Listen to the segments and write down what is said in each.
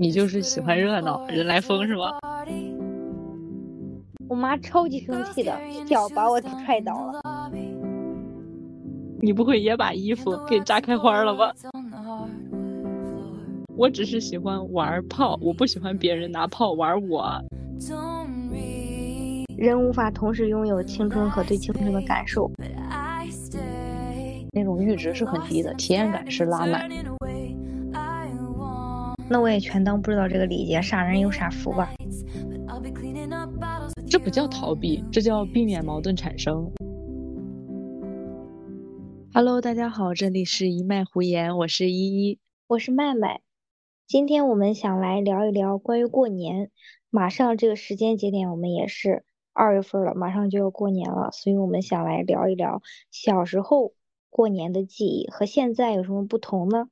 你就是喜欢热闹，人来疯是吗？我妈超级生气的，一脚把我踹倒了。你不会也把衣服给扎开花了吧？我只是喜欢玩炮，我不喜欢别人拿炮玩我。人无法同时拥有青春和对青春的感受，那种阈值是很低的，体验感是拉满。那我也全当不知道这个礼节，傻人有傻福吧。这不叫逃避，这叫避免矛盾产生。Hello，大家好，这里是一脉胡言，我是依依，我是麦麦。今天我们想来聊一聊关于过年，马上这个时间节点，我们也是。二月份了，马上就要过年了，所以我们想来聊一聊小时候过年的记忆和现在有什么不同呢？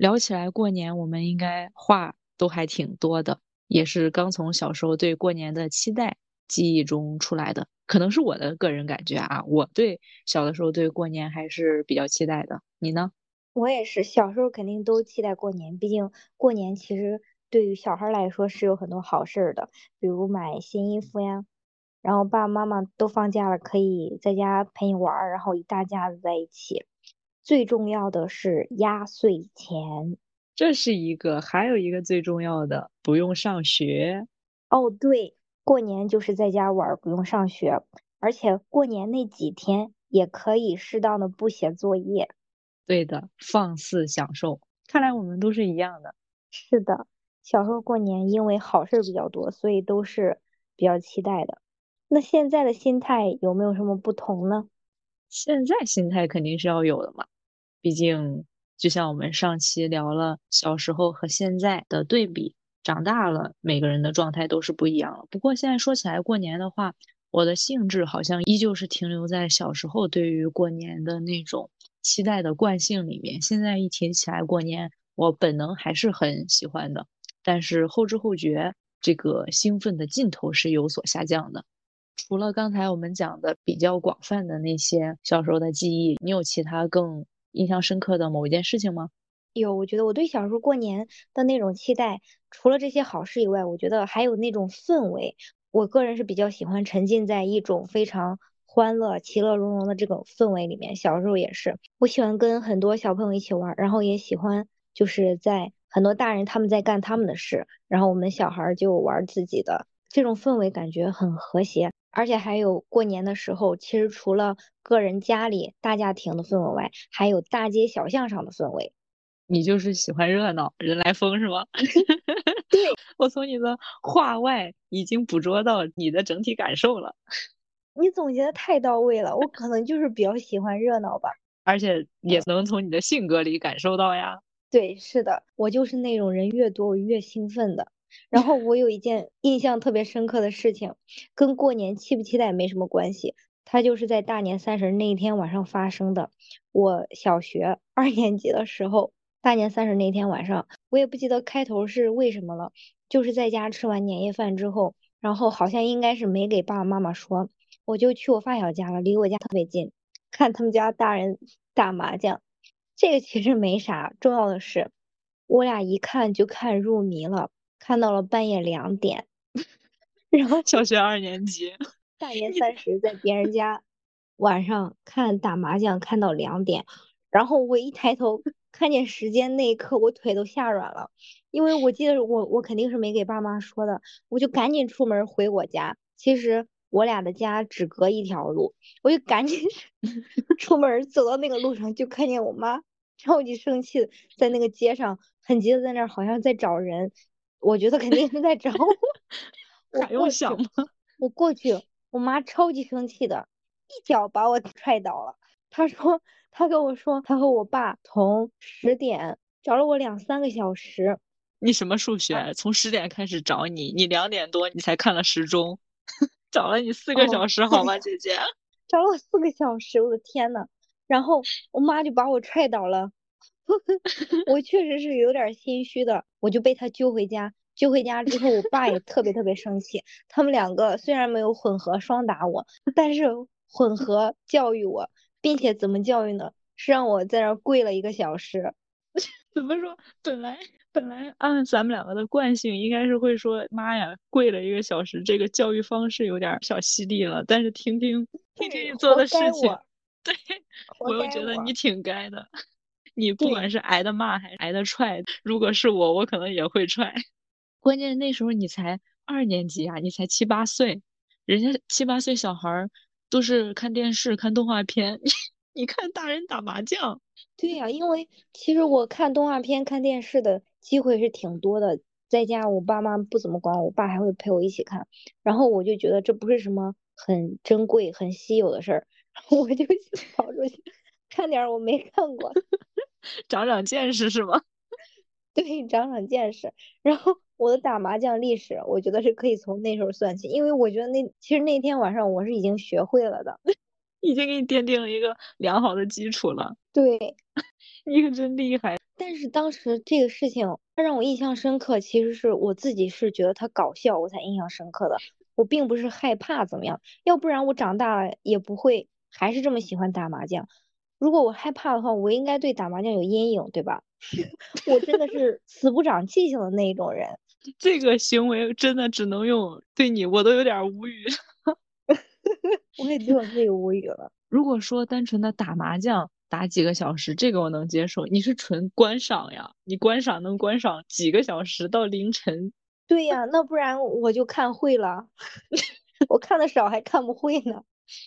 聊起来过年，我们应该话都还挺多的，也是刚从小时候对过年的期待记忆中出来的。可能是我的个人感觉啊，我对小的时候对过年还是比较期待的。你呢？我也是，小时候肯定都期待过年，毕竟过年其实对于小孩来说是有很多好事的，比如买新衣服呀。然后爸爸妈妈都放假了，可以在家陪你玩儿，然后一大家子在一起。最重要的是压岁钱，这是一个，还有一个最重要的，不用上学。哦，对，过年就是在家玩儿，不用上学，而且过年那几天也可以适当的不写作业。对的，放肆享受。看来我们都是一样的。是的，小时候过年因为好事比较多，所以都是比较期待的。那现在的心态有没有什么不同呢？现在心态肯定是要有的嘛，毕竟就像我们上期聊了小时候和现在的对比，长大了每个人的状态都是不一样了。不过现在说起来过年的话，我的兴致好像依旧是停留在小时候对于过年的那种期待的惯性里面。现在一提起来过年，我本能还是很喜欢的，但是后知后觉，这个兴奋的劲头是有所下降的。除了刚才我们讲的比较广泛的那些小时候的记忆，你有其他更印象深刻的某一件事情吗？有，我觉得我对小时候过年的那种期待，除了这些好事以外，我觉得还有那种氛围。我个人是比较喜欢沉浸在一种非常欢乐、其乐融融的这种氛围里面。小时候也是，我喜欢跟很多小朋友一起玩，然后也喜欢就是在很多大人他们在干他们的事，然后我们小孩就玩自己的，这种氛围感觉很和谐。而且还有过年的时候，其实除了个人家里大家庭的氛围外，还有大街小巷上的氛围。你就是喜欢热闹，人来疯是吗？对，我从你的话外已经捕捉到你的整体感受了。你总结的太到位了，我可能就是比较喜欢热闹吧。而且也能从你的性格里感受到呀。对，是的，我就是那种人越多我越兴奋的。然后我有一件印象特别深刻的事情，跟过年期不期待没什么关系，它就是在大年三十那一天晚上发生的。我小学 二年级的时候，大年三十那天晚上，我也不记得开头是为什么了，就是在家吃完年夜饭之后，然后好像应该是没给爸爸妈妈说，我就去我发小家了，离我家特别近，看他们家大人打麻将。这个其实没啥，重要的是，我俩一看就看入迷了。看到了半夜两点，然后小学二年级，大年三十在别人家晚上看打麻将，看到两点，然后我一抬头看见时间那一刻，我腿都吓软了，因为我记得我我肯定是没给爸妈说的，我就赶紧出门回我家。其实我俩的家只隔一条路，我就赶紧 出门走到那个路上，就看见我妈超级生气的在那个街上很急的在那儿，好像在找人。我觉得肯定是在找我，还用想吗？我过去，我妈超级生气的，一脚把我踹倒了。她说，她跟我说，她和我爸从十点找了我两三个小时。你什么数学？从十点开始找你，你两点多你才看了时钟，找了你四个小时，好吗，姐姐？找了我四个小时，我的天呐。然后我妈就把我踹倒了。我确实是有点心虚的，我就被他揪回家。揪回家之后，我爸也 特别特别生气。他们两个虽然没有混合双打我，但是混合教育我，并且怎么教育呢？是让我在那儿跪了一个小时，怎么说？本来本来按咱们两个的惯性，应该是会说妈呀，跪了一个小时，这个教育方式有点小犀利了。但是听听听听你做的事情，对我又觉得你挺该的。你不管是挨的骂还是挨的踹，如果是我，我可能也会踹。关键那时候你才二年级啊，你才七八岁，人家七八岁小孩都是看电视、看动画片，你看大人打麻将。对呀，因为其实我看动画片、看电视的机会是挺多的，在家我爸妈不怎么管，我爸还会陪我一起看，然后我就觉得这不是什么很珍贵、很稀有的事儿，我就跑出去看点我没看过，长长见识是吗？对，长长见识。然后我的打麻将历史，我觉得是可以从那时候算起，因为我觉得那其实那天晚上我是已经学会了的。已经给你奠定了一个良好的基础了。对，你可真厉害。但是当时这个事情，它让我印象深刻，其实是我自己是觉得它搞笑，我才印象深刻的。我并不是害怕怎么样，要不然我长大了也不会还是这么喜欢打麻将。如果我害怕的话，我应该对打麻将有阴影，对吧？我真的是死不长记性的那一种人。这个行为真的只能用对你，我都有点无语。我也对我自己无语了。如果说单纯的打麻将打几个小时，这个我能接受。你是纯观赏呀？你观赏能观赏几个小时到凌晨？对呀，那不然我就看会了。我看的少还看不会呢。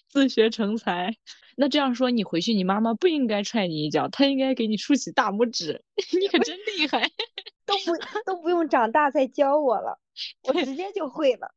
自学成才。那这样说，你回去你妈妈不应该踹你一脚，她应该给你竖起大拇指。你可真厉害，都不都不用长大再教我了。我直接就会了，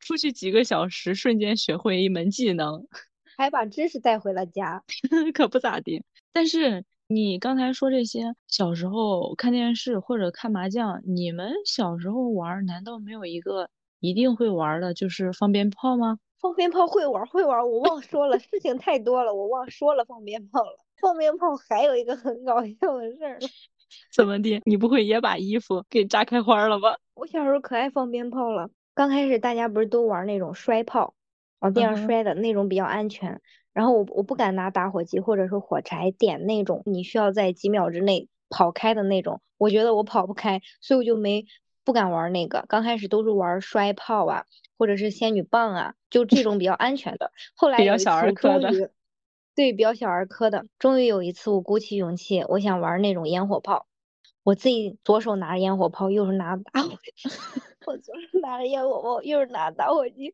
出去几个小时，瞬间学会一门技能，还把知识带回了家，可不咋地。但是你刚才说这些，小时候看电视或者看麻将，你们小时候玩，难道没有一个一定会玩的，就是放鞭炮吗？放鞭炮会玩会玩，我忘说了，事情太多了，我忘说了放鞭炮了。放鞭炮还有一个很搞笑的事儿。怎么的？你不会也把衣服给炸开花了吧？我小时候可爱放鞭炮了。刚开始大家不是都玩那种摔炮，往地上摔的那种比较安全。然后我我不敢拿打火机或者是火柴点那种，你需要在几秒之内跑开的那种。我觉得我跑不开，所以我就没不敢玩那个。刚开始都是玩摔炮啊，或者是仙女棒啊，就这种比较安全的。后来比较小儿科的。对，比较小儿科的。终于有一次，我鼓起勇气，我想玩那种烟火炮。我自己左手拿着烟火炮，右手拿着打火机。我左手拿着烟火炮，右手拿打火机。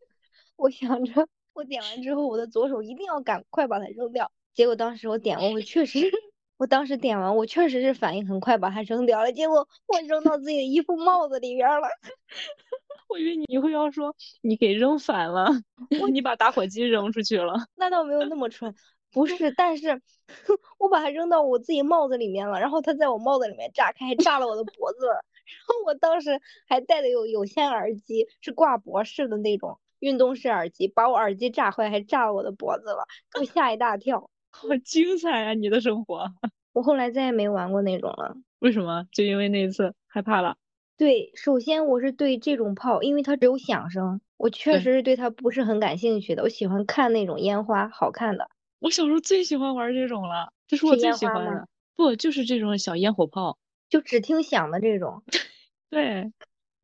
我想着，我点完之后，我的左手一定要赶快把它扔掉。结果当时我点完，我确实，我当时点完，我确实是反应很快，把它扔掉了。结果我扔到自己的衣服帽子里边了。我以为你会要说你给扔反了，你把打火机扔出去了。那倒没有那么蠢。不是，但是 我把它扔到我自己帽子里面了，然后它在我帽子里面炸开，炸了我的脖子。然后我当时还戴的有有线耳机，是挂脖式的那种运动式耳机，把我耳机炸坏，还炸了我的脖子了，给我吓一大跳。好精彩啊，你的生活！我后来再也没玩过那种了。为什么？就因为那一次害怕了。对，首先我是对这种炮，因为它只有响声，我确实是对它不是很感兴趣的。我喜欢看那种烟花，好看的。我小时候最喜欢玩这种了，这是我最喜欢的。不，就是这种小烟火炮，就只听响的这种。对，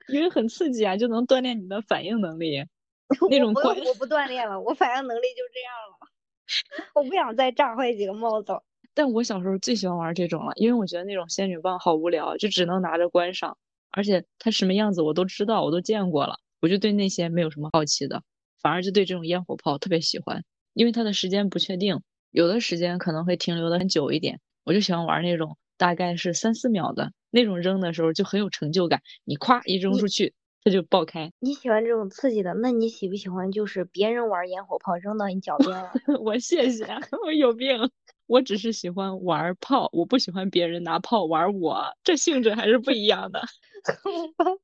因为很刺激啊，就能锻炼你的反应能力。那种我我不锻炼了，我反应能力就这样了。我不想再炸坏几个帽子。但我小时候最喜欢玩这种了，因为我觉得那种仙女棒好无聊，就只能拿着观赏，而且它什么样子我都知道，我都见过了，我就对那些没有什么好奇的，反而就对这种烟火炮特别喜欢。因为它的时间不确定，有的时间可能会停留的很久一点，我就喜欢玩那种大概是三四秒的那种，扔的时候就很有成就感。你咵一扔出去，它就爆开。你喜欢这种刺激的？那你喜不喜欢就是别人玩烟火炮扔到你脚边了？我谢谢，我有病。我只是喜欢玩炮，我不喜欢别人拿炮玩我，这性质还是不一样的。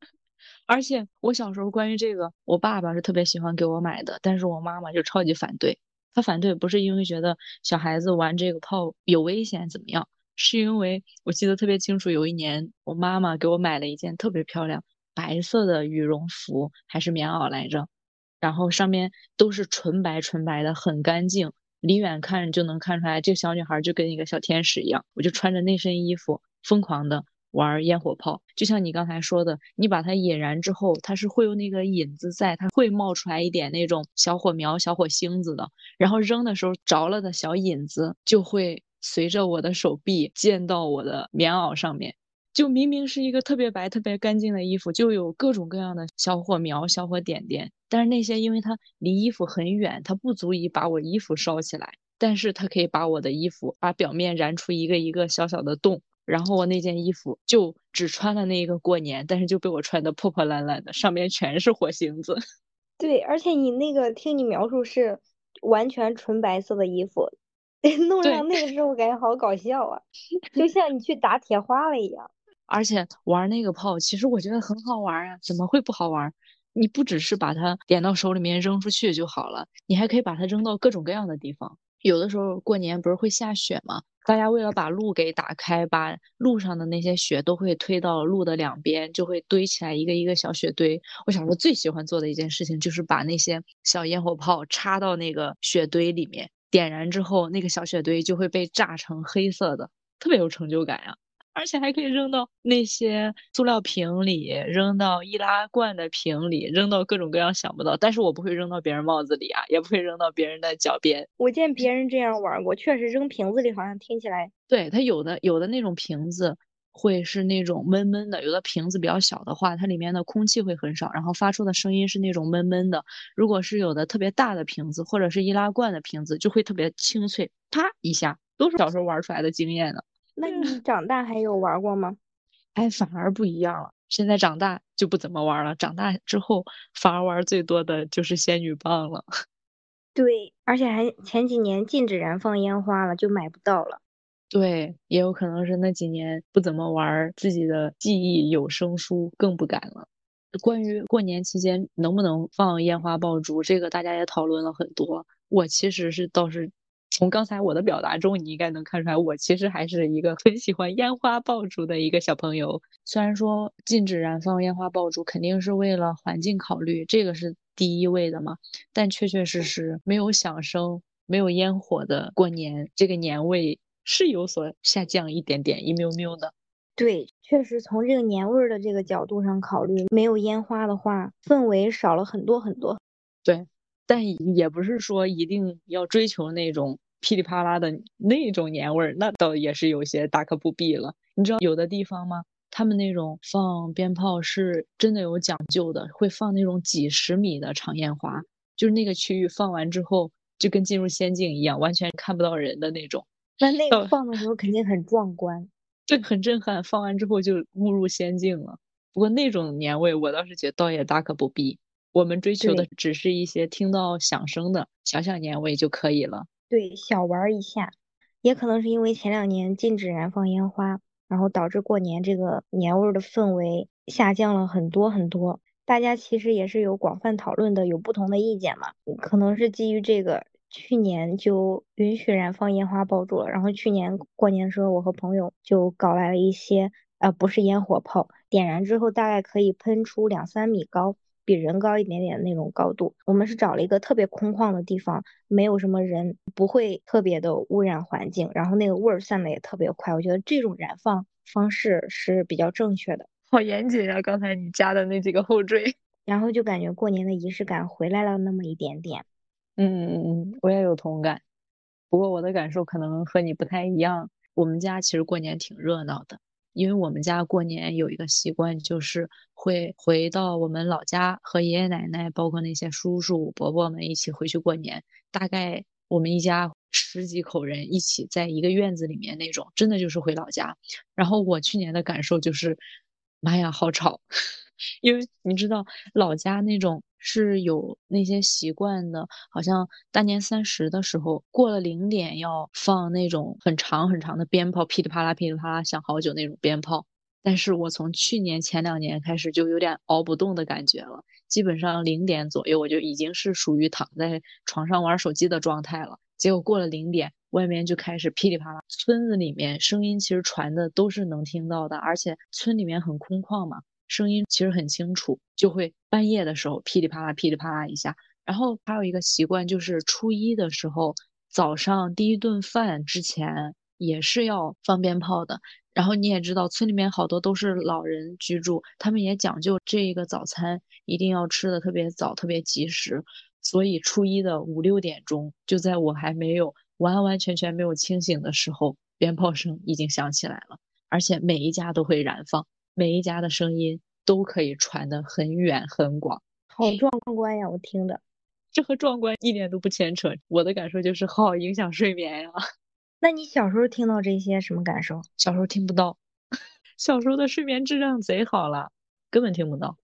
而且我小时候关于这个，我爸爸是特别喜欢给我买的，但是我妈妈就超级反对。他反对不是因为觉得小孩子玩这个炮有危险怎么样，是因为我记得特别清楚，有一年我妈妈给我买了一件特别漂亮白色的羽绒服，还是棉袄来着，然后上面都是纯白纯白的，很干净，离远看就能看出来这小女孩就跟一个小天使一样。我就穿着那身衣服疯狂的玩烟火炮。就像你刚才说的，你把它引燃之后，它是会有那个引子在，它会冒出来一点那种小火苗、小火星子的。然后扔的时候着了的小引子就会随着我的手臂溅到我的棉袄上面。就明明是一个特别白、特别干净的衣服，就有各种各样的小火苗、小火点点。但是那些因为它离衣服很远，它不足以把我衣服烧起来，但是它可以把我的衣服把表面燃出一个一个小小的洞。然后我那件衣服就只穿了那一个过年，但是就被我穿的破破烂烂的，上面全是火星子。对，而且你那个听你描述是完全纯白色的衣服，弄上那个时候感觉好搞笑啊，就 像你去打铁花了一样。而且玩那个炮，其实我觉得很好玩啊，怎么会不好玩？你不只是把它点到手里面扔出去就好了，你还可以把它扔到各种各样的地方。有的时候过年不是会下雪吗？大家为了把路给打开，把路上的那些雪都会推到路的两边，就会堆起来一个一个小雪堆。我小时候最喜欢做的一件事情就是把那些小烟火炮插到那个雪堆里面，点燃之后，那个小雪堆就会被炸成黑色的，特别有成就感呀。而且还可以扔到那些塑料瓶里，扔到易拉罐的瓶里，扔到各种各样想不到。但是我不会扔到别人帽子里啊，也不会扔到别人的脚边。我见别人这样玩过，确实扔瓶子里好像听起来。对它有的有的那种瓶子会是那种闷闷的，有的瓶子比较小的话，它里面的空气会很少，然后发出的声音是那种闷闷的。如果是有的特别大的瓶子或者是易拉罐的瓶子，就会特别清脆，啪一下，都是小时候玩出来的经验呢。那你长大还有玩过吗？哎，反而不一样了。现在长大就不怎么玩了。长大之后反而玩最多的就是仙女棒了。对，而且还前几年禁止燃放烟花了，就买不到了。对，也有可能是那几年不怎么玩，自己的记忆有声书更不敢了。关于过年期间能不能放烟花爆竹，这个大家也讨论了很多。我其实是倒是。从刚才我的表达中，你应该能看出来，我其实还是一个很喜欢烟花爆竹的一个小朋友。虽然说禁止燃放烟花爆竹肯定是为了环境考虑，这个是第一位的嘛，但确确实实没有响声、没有烟火的过年，这个年味是有所下降一点点，一喵喵的。对，确实从这个年味儿的这个角度上考虑，没有烟花的话，氛围少了很多很多。对。但也不是说一定要追求那种噼里啪啦的那种年味儿，那倒也是有些大可不必了。你知道有的地方吗？他们那种放鞭炮是真的有讲究的，会放那种几十米的长烟花，就是那个区域放完之后就跟进入仙境一样，完全看不到人的那种。那那个放的时候肯定很壮观，对，很震撼。放完之后就误入仙境了。不过那种年味，我倒是觉得倒也大可不必。我们追求的只是一些听到响声的小小年味就可以了。对，小玩一下，也可能是因为前两年禁止燃放烟花，然后导致过年这个年味儿的氛围下降了很多很多。大家其实也是有广泛讨论的，有不同的意见嘛。可能是基于这个，去年就允许燃放烟花爆竹了。然后去年过年的时候，我和朋友就搞来了一些，呃，不是烟火炮，点燃之后大概可以喷出两三米高。比人高一点点的那种高度，我们是找了一个特别空旷的地方，没有什么人，不会特别的污染环境，然后那个味儿散的也特别快。我觉得这种燃放方式是比较正确的。好严谨啊，刚才你加的那几个后缀，然后就感觉过年的仪式感回来了那么一点点。嗯嗯嗯，我也有同感，不过我的感受可能和你不太一样。我们家其实过年挺热闹的。因为我们家过年有一个习惯，就是会回到我们老家和爷爷奶奶，包括那些叔叔伯伯们一起回去过年。大概我们一家十几口人一起在一个院子里面那种，真的就是回老家。然后我去年的感受就是，妈呀，好吵！因为你知道老家那种。是有那些习惯的，好像大年三十的时候过了零点要放那种很长很长的鞭炮，噼里啪啦噼里啪啦响好久那种鞭炮。但是我从去年前两年开始就有点熬不动的感觉了，基本上零点左右我就已经是属于躺在床上玩手机的状态了。结果过了零点，外面就开始噼里啪啦，村子里面声音其实传的都是能听到的，而且村里面很空旷嘛。声音其实很清楚，就会半夜的时候噼里啪啦、噼里啪啦一下。然后还有一个习惯，就是初一的时候早上第一顿饭之前也是要放鞭炮的。然后你也知道，村里面好多都是老人居住，他们也讲究这个早餐一定要吃的特别早、特别及时。所以初一的五六点钟，就在我还没有完完全全没有清醒的时候，鞭炮声已经响起来了，而且每一家都会燃放，每一家的声音都可以传得很远很广，好壮观呀！我听的，这和壮观一点都不牵扯。我的感受就是好影响睡眠呀。那你小时候听到这些什么感受？小时候听不到，小时候的睡眠质量贼好了，根本听不到。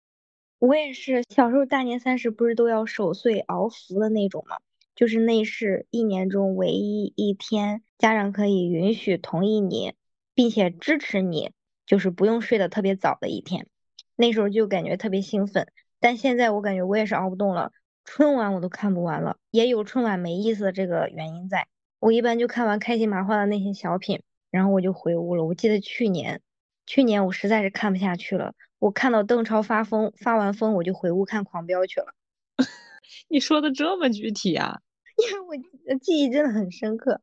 我也是，小时候大年三十不是都要守岁熬福的那种吗？就是那是一年中唯一一天家长可以允许同意你，并且支持你，就是不用睡得特别早的一天。那时候就感觉特别兴奋，但现在我感觉我也是熬不动了，春晚我都看不完了，也有春晚没意思的这个原因在。我一般就看完开心麻花的那些小品，然后我就回屋了。我记得去年，去年我实在是看不下去了，我看到邓超发疯，发完疯我就回屋看狂飙去了。你说的这么具体啊？因为我记忆真的很深刻，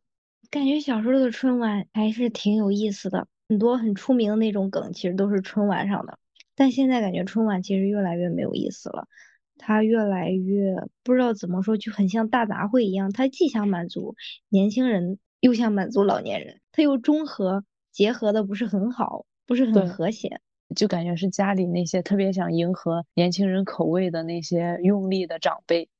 感觉小时候的春晚还是挺有意思的，很多很出名的那种梗其实都是春晚上的。但现在感觉春晚其实越来越没有意思了。它越来越不知道怎么说，就很像大杂烩一样。它既想满足年轻人，又想满足老年人，它又中和结合的不是很好，不是很和谐。就感觉是家里那些特别想迎合年轻人口味的那些用力的长辈。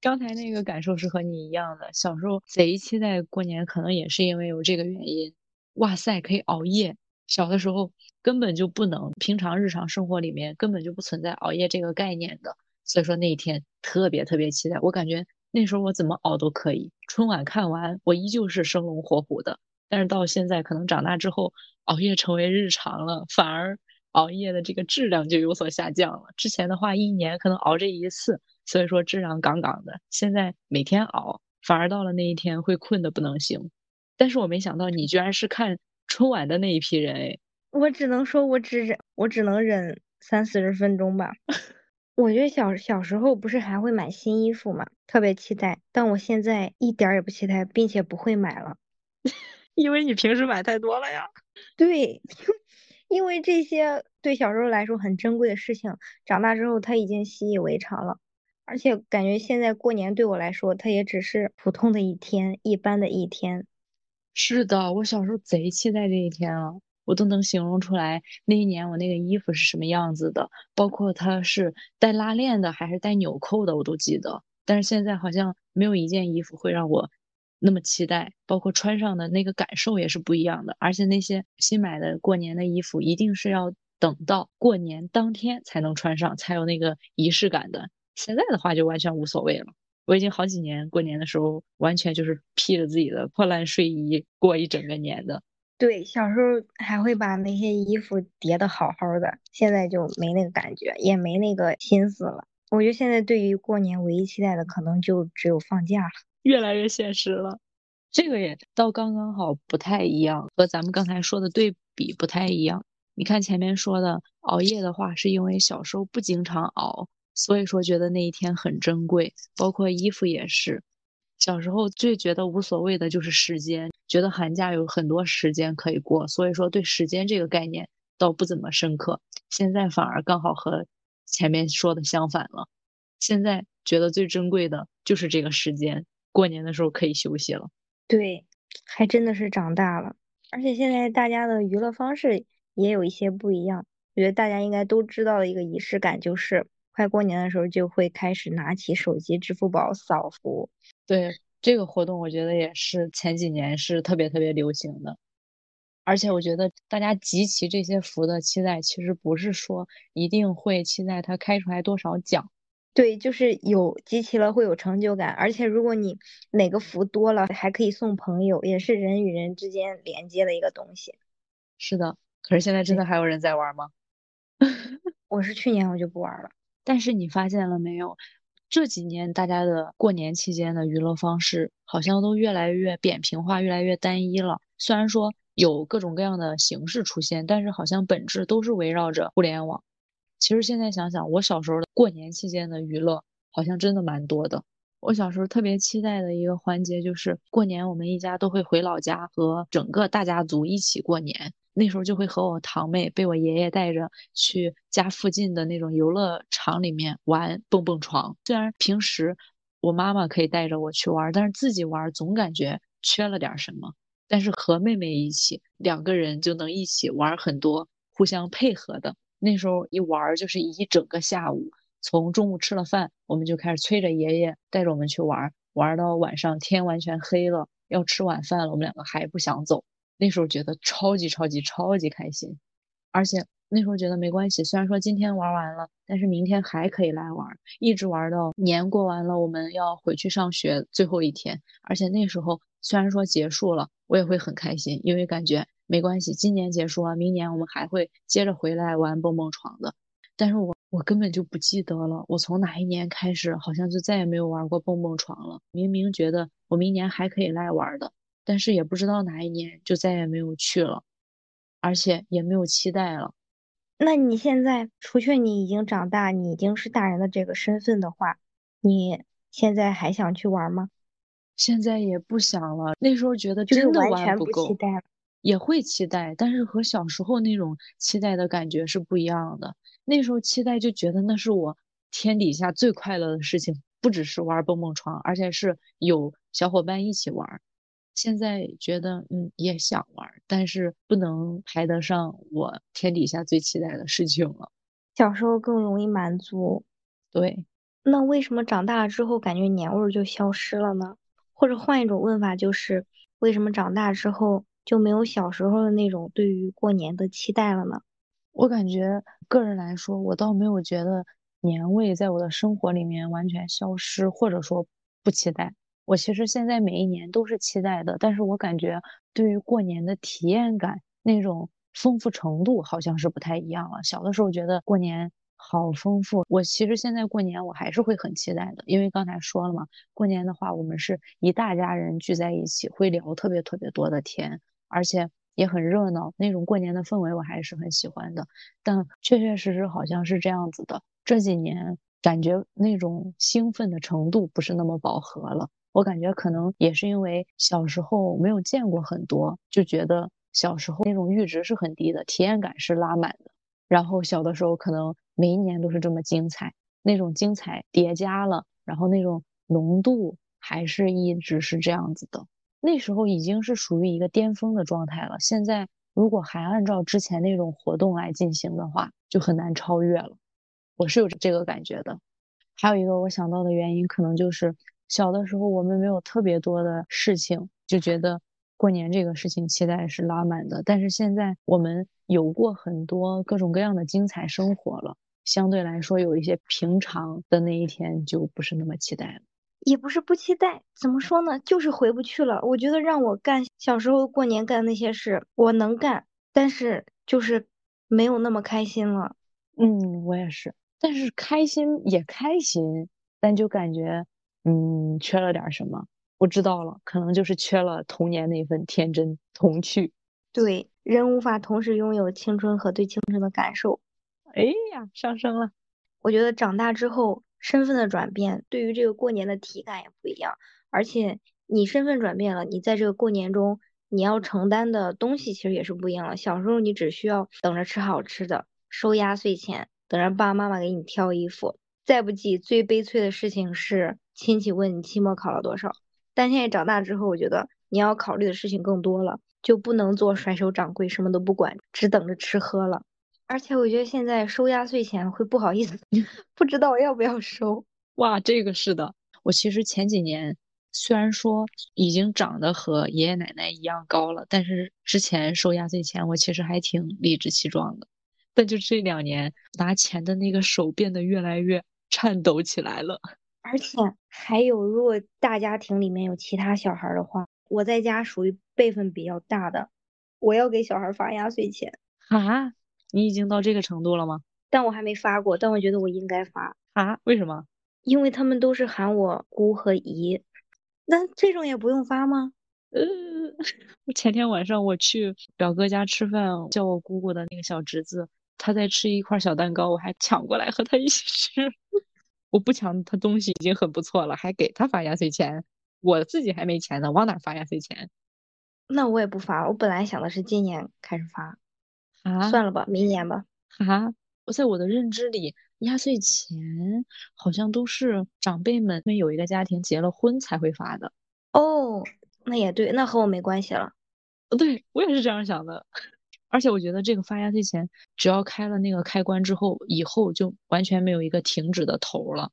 刚才那个感受是和你一样的，小时候贼期待过年，可能也是因为有这个原因。哇塞，可以熬夜！小的时候根本就不能，平常日常生活里面根本就不存在熬夜这个概念的。所以说那一天特别特别期待，我感觉那时候我怎么熬都可以。春晚看完，我依旧是生龙活虎的。但是到现在，可能长大之后，熬夜成为日常了，反而熬夜的这个质量就有所下降了。之前的话，一年可能熬这一次，所以说质量杠杠的。现在每天熬，反而到了那一天会困得不能行。但是我没想到你居然是看春晚的那一批人哎！我只能说，我只忍，我只能忍三四十分钟吧。我觉得小小时候不是还会买新衣服嘛，特别期待。但我现在一点也不期待，并且不会买了，因为你平时买太多了呀。对，因为这些对小时候来说很珍贵的事情，长大之后他已经习以为常了。而且感觉现在过年对我来说，它也只是普通的一天，一般的一天。是的，我小时候贼期待这一天了。我都能形容出来那一年我那个衣服是什么样子的，包括它是带拉链的还是带纽扣的，我都记得。但是现在好像没有一件衣服会让我那么期待，包括穿上的那个感受也是不一样的。而且那些新买的过年的衣服，一定是要等到过年当天才能穿上，才有那个仪式感的。现在的话就完全无所谓了。我已经好几年过年的时候，完全就是披着自己的破烂睡衣过一整个年的。对，小时候还会把那些衣服叠得好好的，现在就没那个感觉，也没那个心思了。我觉得现在对于过年唯一期待的，可能就只有放假了，越来越现实了。这个也倒刚刚好，不太一样，和咱们刚才说的对比不太一样。你看前面说的熬夜的话，是因为小时候不经常熬，所以说觉得那一天很珍贵，包括衣服也是。小时候最觉得无所谓的就是时间，觉得寒假有很多时间可以过，所以说对时间这个概念倒不怎么深刻。现在反而刚好和前面说的相反了。现在觉得最珍贵的就是这个时间，过年的时候可以休息了。对，还真的是长大了，而且现在大家的娱乐方式也有一些不一样。我觉得大家应该都知道的一个仪式感就是。快过年的时候，就会开始拿起手机、支付宝扫福。对这个活动，我觉得也是前几年是特别特别流行的。而且我觉得大家集齐这些福的期待，其实不是说一定会期待它开出来多少奖。对，就是有集齐了会有成就感。而且如果你哪个福多了，还可以送朋友，也是人与人之间连接的一个东西。是的，可是现在真的还有人在玩吗？我是去年我就不玩了。但是你发现了没有，这几年大家的过年期间的娱乐方式好像都越来越扁平化，越来越单一了。虽然说有各种各样的形式出现，但是好像本质都是围绕着互联网。其实现在想想，我小时候的过年期间的娱乐好像真的蛮多的。我小时候特别期待的一个环节就是过年，我们一家都会回老家和整个大家族一起过年。那时候就会和我堂妹被我爷爷带着去家附近的那种游乐场里面玩蹦蹦床。虽然平时我妈妈可以带着我去玩，但是自己玩总感觉缺了点什么。但是和妹妹一起，两个人就能一起玩很多，互相配合的。那时候一玩就是一整个下午，从中午吃了饭，我们就开始催着爷爷带着我们去玩，玩到晚上天完全黑了，要吃晚饭了，我们两个还不想走。那时候觉得超级超级超级开心，而且那时候觉得没关系，虽然说今天玩完了，但是明天还可以来玩，一直玩到年过完了，我们要回去上学最后一天。而且那时候虽然说结束了，我也会很开心，因为感觉没关系，今年结束了，明年我们还会接着回来玩蹦蹦床的。但是我我根本就不记得了，我从哪一年开始，好像就再也没有玩过蹦蹦床了。明明觉得我明年还可以来玩的。但是也不知道哪一年就再也没有去了，而且也没有期待了。那你现在，除却你已经长大，你已经是大人的这个身份的话，你现在还想去玩吗？现在也不想了。那时候觉得真的玩不够，也会期待，但是和小时候那种期待的感觉是不一样的。那时候期待就觉得那是我天底下最快乐的事情，不只是玩蹦蹦床，而且是有小伙伴一起玩。现在觉得嗯也想玩，但是不能排得上我天底下最期待的事情了。小时候更容易满足，对。那为什么长大了之后感觉年味儿就消失了呢？或者换一种问法就是，为什么长大之后就没有小时候的那种对于过年的期待了呢？我感觉个人来说，我倒没有觉得年味在我的生活里面完全消失，或者说不期待。我其实现在每一年都是期待的，但是我感觉对于过年的体验感那种丰富程度好像是不太一样了。小的时候觉得过年好丰富，我其实现在过年我还是会很期待的，因为刚才说了嘛，过年的话我们是一大家人聚在一起，会聊特别特别多的天，而且也很热闹，那种过年的氛围我还是很喜欢的。但确确实实好像是这样子的，这几年感觉那种兴奋的程度不是那么饱和了。我感觉可能也是因为小时候没有见过很多，就觉得小时候那种阈值是很低的，体验感是拉满的。然后小的时候可能每一年都是这么精彩，那种精彩叠加了，然后那种浓度还是一直是这样子的。那时候已经是属于一个巅峰的状态了。现在如果还按照之前那种活动来进行的话，就很难超越了。我是有这个感觉的。还有一个我想到的原因，可能就是。小的时候，我们没有特别多的事情，就觉得过年这个事情期待是拉满的。但是现在我们有过很多各种各样的精彩生活了，相对来说有一些平常的那一天就不是那么期待了。也不是不期待，怎么说呢？就是回不去了。我觉得让我干小时候过年干那些事，我能干，但是就是没有那么开心了。嗯，我也是，但是开心也开心，但就感觉。嗯，缺了点什么？我知道了，可能就是缺了童年那份天真童趣。对，人无法同时拥有青春和对青春的感受。哎呀，上升了。我觉得长大之后，身份的转变对于这个过年的体感也不一样。而且你身份转变了，你在这个过年中你要承担的东西其实也是不一样了。小时候你只需要等着吃好吃的，收压岁钱，等着爸爸妈妈给你挑衣服。再不济，最悲催的事情是。亲戚问你期末考了多少，但现在长大之后，我觉得你要考虑的事情更多了，就不能做甩手掌柜，什么都不管，只等着吃喝了。而且我觉得现在收压岁钱会不好意思，不知道要不要收。哇，这个是的，我其实前几年虽然说已经长得和爷爷奶奶一样高了，但是之前收压岁钱我其实还挺理直气壮的。但就这两年拿钱的那个手变得越来越颤抖起来了。而且还有，如果大家庭里面有其他小孩的话，我在家属于辈分比较大的，我要给小孩发压岁钱啊！你已经到这个程度了吗？但我还没发过，但我觉得我应该发啊！为什么？因为他们都是喊我姑和姨，那这种也不用发吗？呃，前天晚上我去表哥家吃饭，叫我姑姑的那个小侄子，他在吃一块小蛋糕，我还抢过来和他一起吃。我不抢他东西已经很不错了，还给他发压岁钱，我自己还没钱呢，往哪发压岁钱？那我也不发，我本来想的是今年开始发。啊，算了吧，明年吧。啊，我在我的认知里，压岁钱好像都是长辈们因为有一个家庭结了婚才会发的。哦，那也对，那和我没关系了。哦，对，我也是这样想的。而且我觉得这个发压岁钱，只要开了那个开关之后，以后就完全没有一个停止的头了。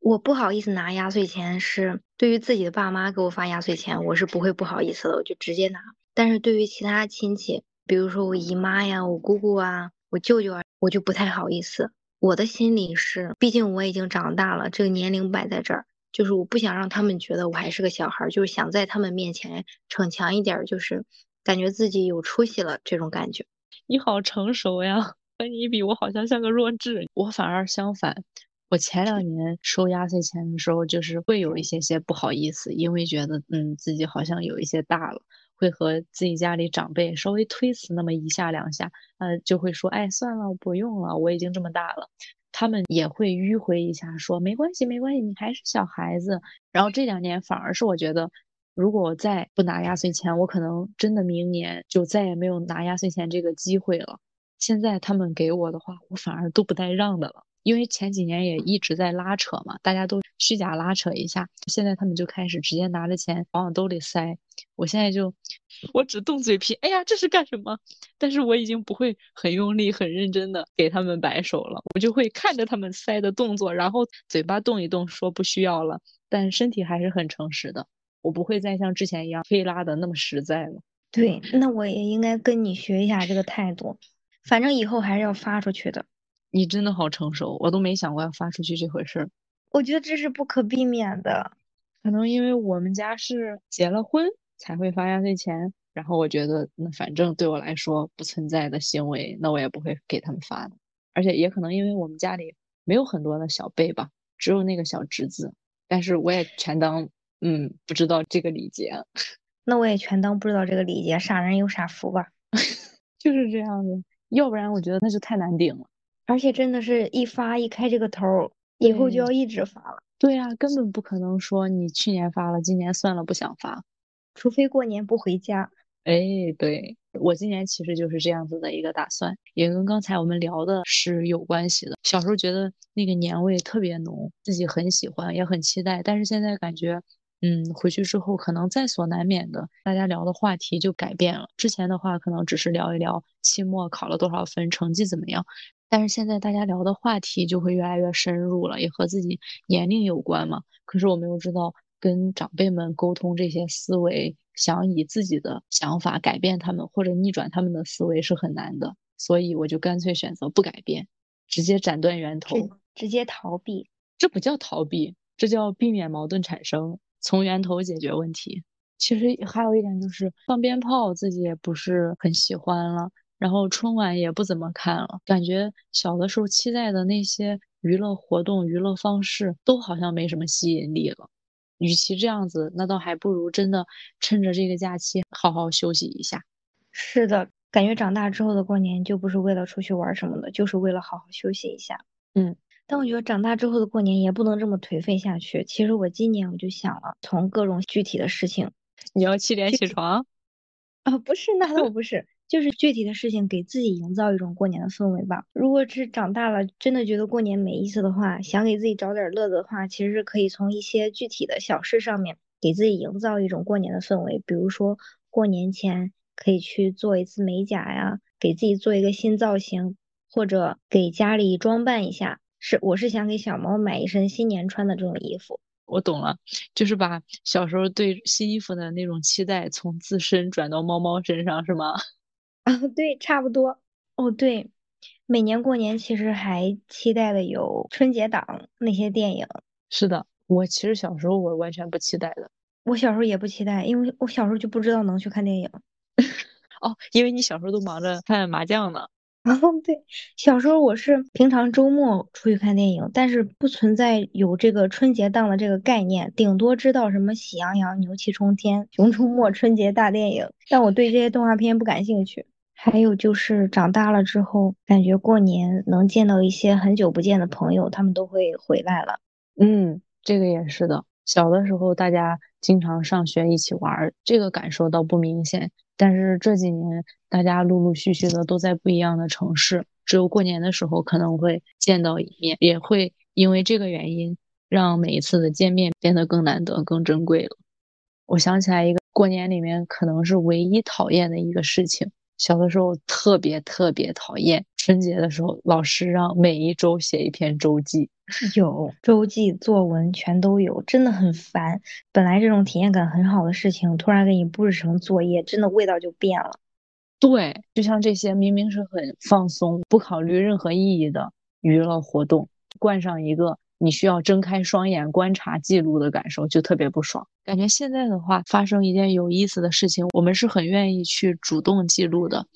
我不好意思拿压岁钱，是对于自己的爸妈给我发压岁钱，我是不会不好意思的，我就直接拿。但是对于其他亲戚，比如说我姨妈呀、我姑姑啊、我舅舅啊，我就不太好意思。我的心里是，毕竟我已经长大了，这个年龄摆在这儿，就是我不想让他们觉得我还是个小孩，就是想在他们面前逞强一点，就是感觉自己有出息了这种感觉。你好成熟呀，和你比，我好像像个弱智。我反而相反，我前两年收压岁钱的时候，就是会有一些些不好意思，因为觉得嗯自己好像有一些大了。会和自己家里长辈稍微推辞那么一下两下，呃，就会说，哎，算了，不用了，我已经这么大了。他们也会迂回一下，说没关系，没关系，你还是小孩子。然后这两年反而是我觉得，如果我再不拿压岁钱，我可能真的明年就再也没有拿压岁钱这个机会了。现在他们给我的话，我反而都不带让的了。因为前几年也一直在拉扯嘛，大家都虚假拉扯一下，现在他们就开始直接拿着钱往我兜里塞。我现在就，我只动嘴皮，哎呀，这是干什么？但是我已经不会很用力、很认真的给他们摆手了，我就会看着他们塞的动作，然后嘴巴动一动，说不需要了，但身体还是很诚实的。我不会再像之前一样推拉的那么实在了。对，那我也应该跟你学一下这个态度，反正以后还是要发出去的。你真的好成熟，我都没想过要发出去这回事儿。我觉得这是不可避免的，可能因为我们家是结了婚才会发压岁钱，然后我觉得那反正对我来说不存在的行为，那我也不会给他们发的。而且也可能因为我们家里没有很多的小辈吧，只有那个小侄子，但是我也全当嗯不知道这个礼节。那我也全当不知道这个礼节，傻人有傻福吧，就是这样的。要不然我觉得那就太难顶了。而且真的是一发一开这个头，以后就要一直发了。对呀，根本不可能说你去年发了，今年算了不想发，除非过年不回家。哎，对我今年其实就是这样子的一个打算，也跟刚才我们聊的是有关系的。小时候觉得那个年味特别浓，自己很喜欢，也很期待，但是现在感觉，嗯，回去之后可能在所难免的，大家聊的话题就改变了。之前的话可能只是聊一聊期末考了多少分，成绩怎么样。但是现在大家聊的话题就会越来越深入了，也和自己年龄有关嘛。可是我们又知道，跟长辈们沟通这些思维，想以自己的想法改变他们或者逆转他们的思维是很难的。所以我就干脆选择不改变，直接斩断源头，直接逃避。这不叫逃避，这叫避免矛盾产生，从源头解决问题。其实还有一点就是放鞭炮，自己也不是很喜欢了。然后春晚也不怎么看了，感觉小的时候期待的那些娱乐活动、娱乐方式都好像没什么吸引力了。与其这样子，那倒还不如真的趁着这个假期好好休息一下。是的，感觉长大之后的过年就不是为了出去玩什么的，就是为了好好休息一下。嗯，但我觉得长大之后的过年也不能这么颓废下去。其实我今年我就想了，从各种具体的事情，你要七点起床 啊？不是，那倒不是。就是具体的事情，给自己营造一种过年的氛围吧。如果是长大了，真的觉得过年没意思的话，想给自己找点乐子的话，其实是可以从一些具体的小事上面给自己营造一种过年的氛围。比如说，过年前可以去做一次美甲呀，给自己做一个新造型，或者给家里装扮一下。是，我是想给小猫买一身新年穿的这种衣服。我懂了，就是把小时候对新衣服的那种期待从自身转到猫猫身上，是吗？啊，对，差不多。哦，对，每年过年其实还期待的有春节档那些电影。是的，我其实小时候我完全不期待的。我小时候也不期待，因为我小时候就不知道能去看电影。哦，因为你小时候都忙着看麻将呢。哦，对，小时候我是平常周末出去看电影，但是不存在有这个春节档的这个概念，顶多知道什么喜羊羊、牛气冲天、熊出没春节大电影，但我对这些动画片不感兴趣。还有就是长大了之后，感觉过年能见到一些很久不见的朋友，他们都会回来了。嗯，这个也是的。小的时候大家经常上学一起玩，这个感受倒不明显。但是这几年大家陆陆续续的都在不一样的城市，只有过年的时候可能会见到一面，也会因为这个原因让每一次的见面变得更难得、更珍贵了。我想起来一个过年里面可能是唯一讨厌的一个事情。小的时候特别特别讨厌春节的时候，老师让每一周写一篇周记，有周记、作文全都有，真的很烦。本来这种体验感很好的事情，突然给你布置成作业，真的味道就变了。对，就像这些明明是很放松、不考虑任何意义的娱乐活动，冠上一个。你需要睁开双眼观察记录的感受就特别不爽。感觉现在的话，发生一件有意思的事情，我们是很愿意去主动记录的。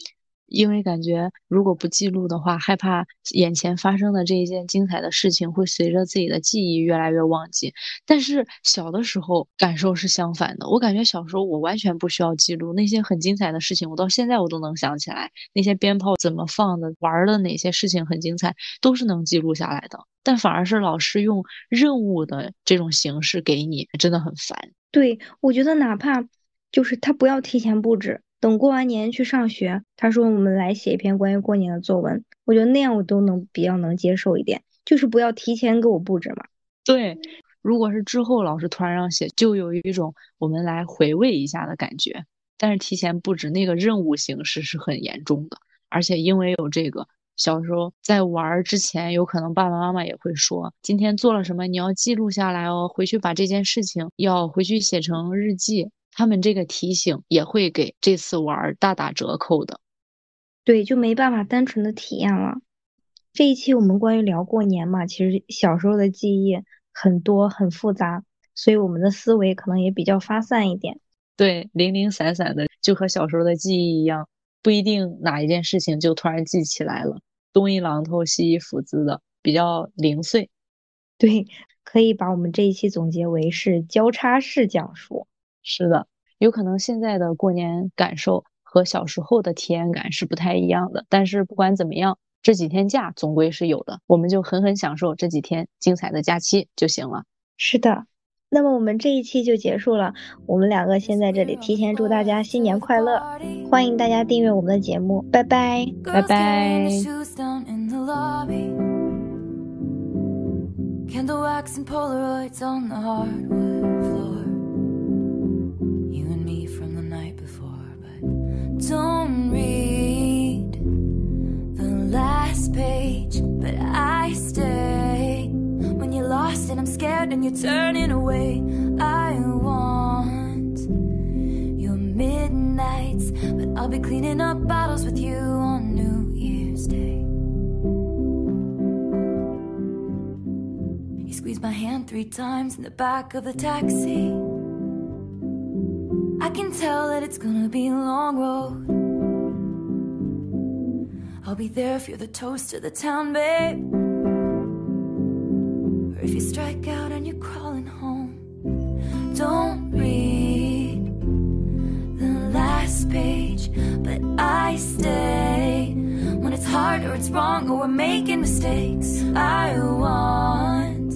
因为感觉如果不记录的话，害怕眼前发生的这一件精彩的事情会随着自己的记忆越来越忘记。但是小的时候感受是相反的，我感觉小时候我完全不需要记录那些很精彩的事情，我到现在我都能想起来那些鞭炮怎么放的，玩的哪些事情很精彩，都是能记录下来的。但反而是老师用任务的这种形式给你，真的很烦。对，我觉得哪怕就是他不要提前布置。等过完年去上学，他说我们来写一篇关于过年的作文，我觉得那样我都能比较能接受一点，就是不要提前给我布置嘛。对，如果是之后老师突然让写，就有一种我们来回味一下的感觉。但是提前布置那个任务形式是很严重的，而且因为有这个，小时候在玩之前，有可能爸爸妈妈也会说今天做了什么，你要记录下来哦，回去把这件事情要回去写成日记。他们这个提醒也会给这次玩大打折扣的，对，就没办法单纯的体验了。这一期我们关于聊过年嘛，其实小时候的记忆很多很复杂，所以我们的思维可能也比较发散一点。对，零零散散的，就和小时候的记忆一样，不一定哪一件事情就突然记起来了，东一榔头西一斧子的，比较零碎。对，可以把我们这一期总结为是交叉式讲述。是的，有可能现在的过年感受和小时候的体验感是不太一样的，但是不管怎么样，这几天假总归是有的，我们就狠狠享受这几天精彩的假期就行了。是的，那么我们这一期就结束了，我们两个先在这里提前祝大家新年快乐，欢迎大家订阅我们的节目，拜拜，拜拜。don't scared and you're turning away, I want your midnights, but I'll be cleaning up bottles with you on New Year's Day. You squeezed my hand three times in the back of the taxi. I can tell that it's gonna be a long road. I'll be there if you're the toast of the town, babe. If you strike out and you're crawling home. Don't read the last page, but I stay. When it's hard or it's wrong or we're making mistakes, I want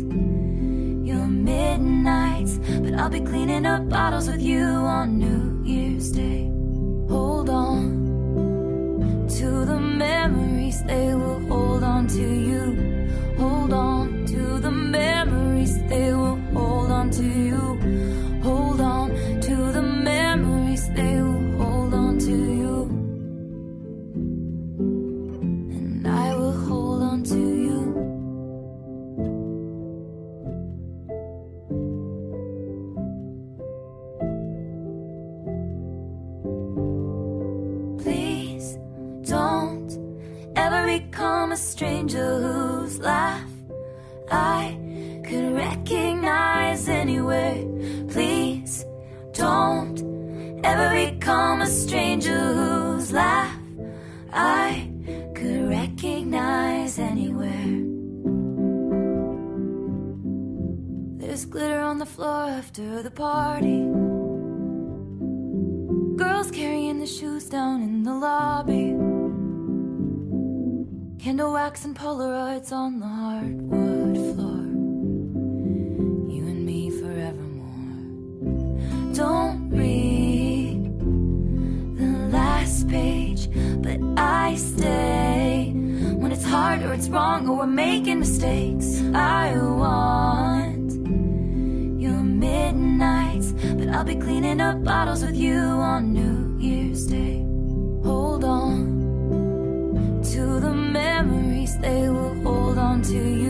your midnights but I'll be cleaning up bottles with you on New Year's Day. Hold on it's wrong or we're making mistakes, I want your midnights. But I'll be cleaning up bottles with you on New Year's Day. Hold on to the memories, they will hold on to you.